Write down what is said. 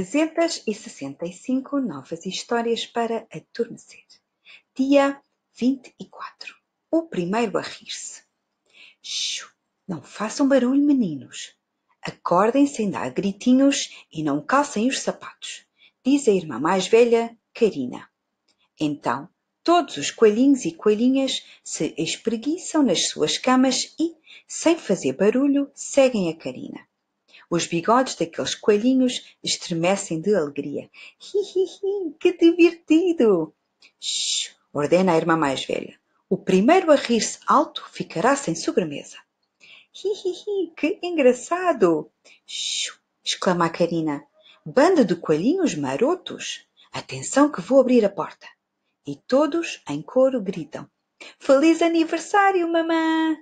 365 novas histórias para adormecer. Dia 24. O primeiro a rir-se. Não façam barulho, meninos. Acordem sem dar gritinhos e não calcem os sapatos, diz a irmã mais velha, Karina. Então, todos os coelhinhos e coelhinhas se espreguiçam nas suas camas e, sem fazer barulho, seguem a Karina. Os bigodes daqueles coelhinhos estremecem de alegria. Hi, hi, hi, que divertido! Shhh, ordena a irmã mais velha. O primeiro a rir-se alto ficará sem sobremesa. Hi, hi, hi, que engraçado! Shhh, exclama a Karina. Banda de coelhinhos marotos! Atenção que vou abrir a porta. E todos, em coro, gritam. Feliz aniversário, mamã!